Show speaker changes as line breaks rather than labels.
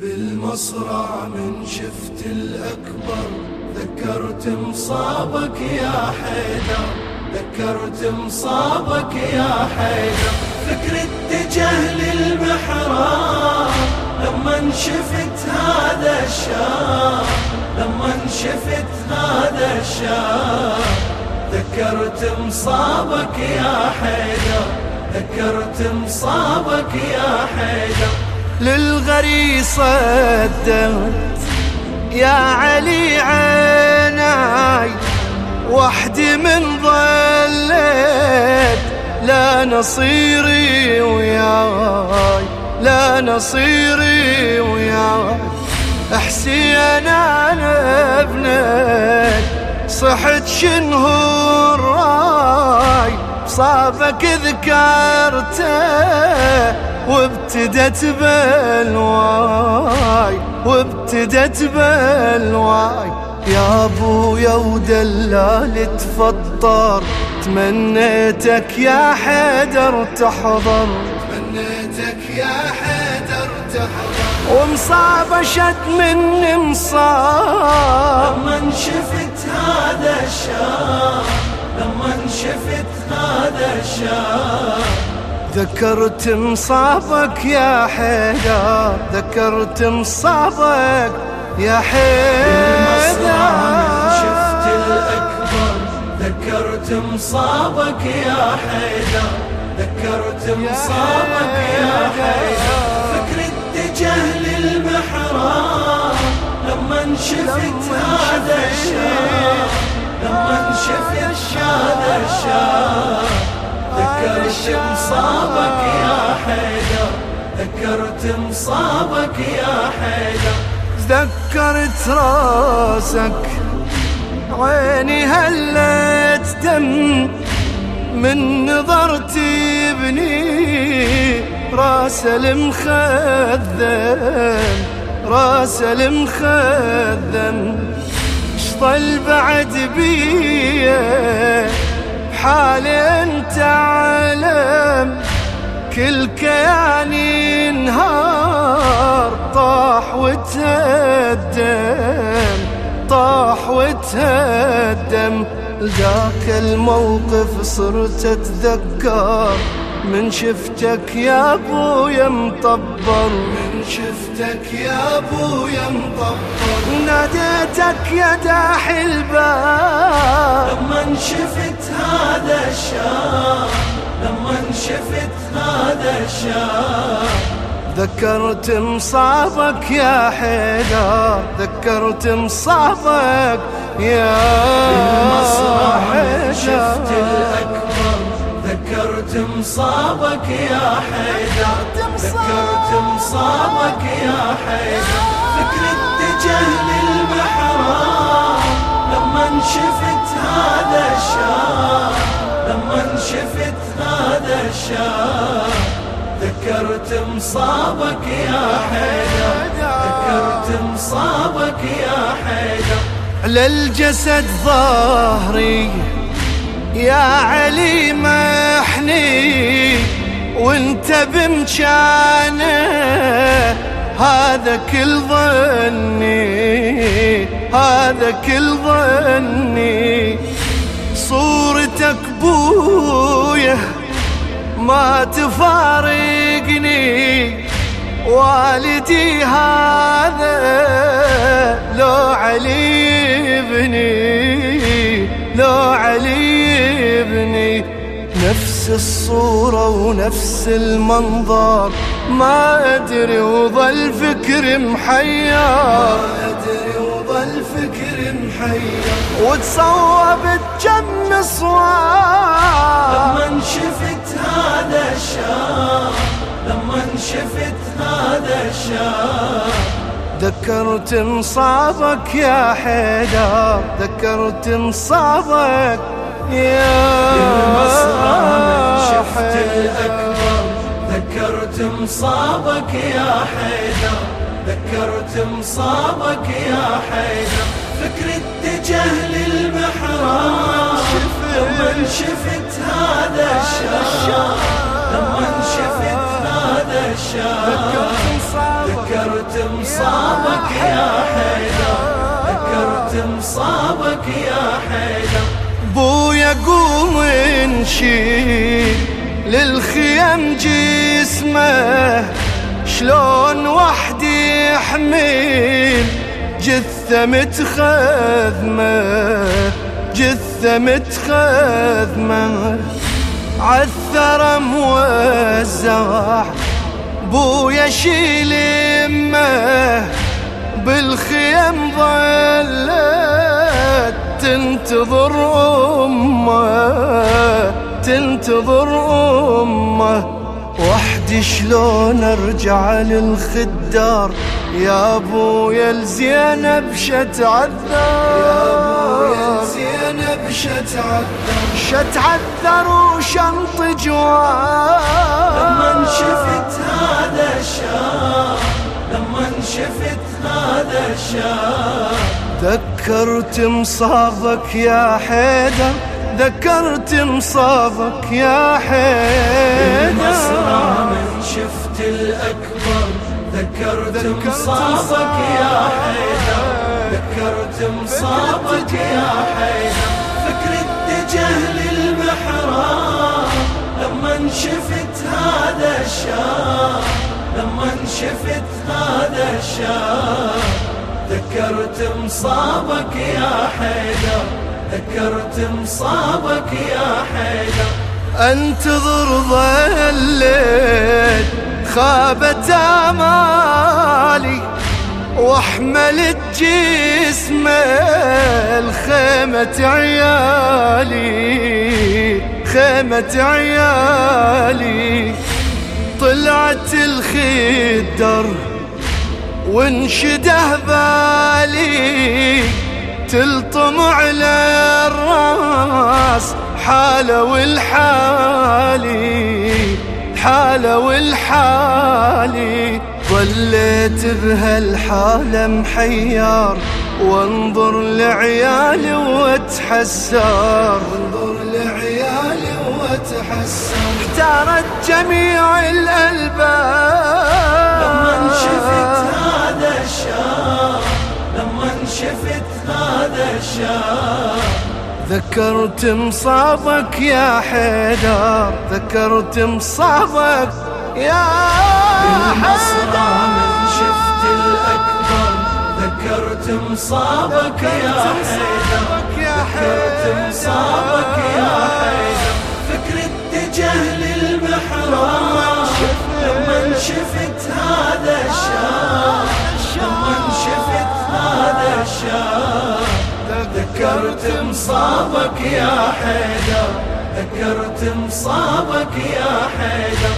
بالمصرع من شفت الأكبر. ذكرت مصابك يا حيدر. ذكرت مصابك يا حيدر. فكر اتجه للمحراب. لما شفت هذا الشام لما شفت هذا الشام ذكرت مصابك يا حيدر. ذكرت مصابك يا حيدر.
للغريصة الدمت يا علي عيناي وحدي من ظلت. لا نصيري وياي لا نصيري وياي. حسين أنا ابنك صحت شنو الراي. صابك ذكرته وابتدت بالواي وابتدت بالواي يا ابويا ودلال تفطر تمنيتك يا حيدر تحضر.
تمنيتك يا حيدر تحضر.
ومصاب شد من مصاب
لما شفت هذا الشام لما شفت هذا الشام
ذكرت مصابك يا حيدر ذكرت مصابك يا حيدر.
شفت الأكبر ذكرت مصابك يا حيدر ذكرت مصابك يا حيدر. فكر اتجه للمحراب لما شفت هذا ذكرت مصابك يا حيدر ذكرت
راسك. عيني هلت دم من نظرتي ابني. راس المخذم راس المخذم اشطل بعد بيه حالي انت عالم كل كياني انهار طاح وتهدم طاح وتهدم. ذاك الموقف صرت أتذكر. من شفتك يا أبويا مطبر
من شفتك يا أبويا مطبر
ناديتك يا داحي الباب.
لما شفت هذا الشام لما شفت هذا الشام
ذكرت مصابك يا حيدر ذكرت مصابك يا
حيدر. شفت الأكبر ذكرت مصابك يا حيدر. ذكرت مصابك يا حيدر. فكر اتجه للمحراب لما شفت هذا الشام لما شفت هذا الشام. ذكرت مصابك يا حيدر. ذكرت مصابك يا حيدر.
على الجسد ظهري يا علي محني وانت بمكانه هذا كل ظني هذا كل ظني. صورتك بويه تفارقني والدي هذا لو علي ابني لو علي ابني نفس الصورة ونفس المنظر ما أدري وظل فكر محير.
ما أدري وظل فكر محير.
وتصوبت جم صواب
لما شفت لما شفت هذا الشام
ذكرت مصابك يا حيدر ذكرت مصابك يا
شفت الأكبر. ذكرت مصابك يا حيدر ذكرت مصابك يا حيدر. فكر اتجه للمحراب لما شفت هذا الشام لما شفت هذا الشام ذكرت مصابك يا حيدر. ذكرت مصابك يا حيدر.
بويا قوم نشيل للخيم جسمه. شلون وحدي يحمل جثة متخذمة؟ جثة متخذمة. عالثرى موزع بويا شيل إمه بالخيم ظلت. تنتظر أمه تنتظر أمه. وحدي شلون أرجع للخدار؟ يا ابويا الزينب شتعذر. يا الزينب شتعذر شتعذر وشنط جوار.
لما شفت هذا الشاب لما شفت هذا الشاب
ذكرت مصابك يا حيدر ذكرت مصابك يا حيدر.
المسرى من شفت الأكبر ذكرت مصابك يا حيدر. ذكرت مصابك يا حيدر فكر اتجه للمحراب. لما شفت هذا الشاب لما شفت هذا الشاب. ذكرت مصابك يا حيدر ذكرت مصابك يا حيدر.
أنتظر ظليت خابت أمالي. واحملت جسمه الخيمة عيالي خيمة عيالي. طلعت الخدر وانشدة بالي تلطم على الراس حالة والحالي حالة والحالي. ظليت بهالحالة محيار وانظر لعيالي واتحسر. وانظر لعيالي واتحسر. احتارت جميع الألباب.
لما شفت هذا الشاب لما شفت هذا الشاب
ذكرت مصابك يا حيدر ذكرت مصابك يا
بالمسرى من شفت الأكبر ذكرت مصابك يا حيدر ذكرت مصابك يا حيدر فكر اتجه للمحراب لما شفت هذا الشاب. لما شفت هذا الشاب. ذكرت مصابك يا حيدر ذكرت مصابك يا حيدر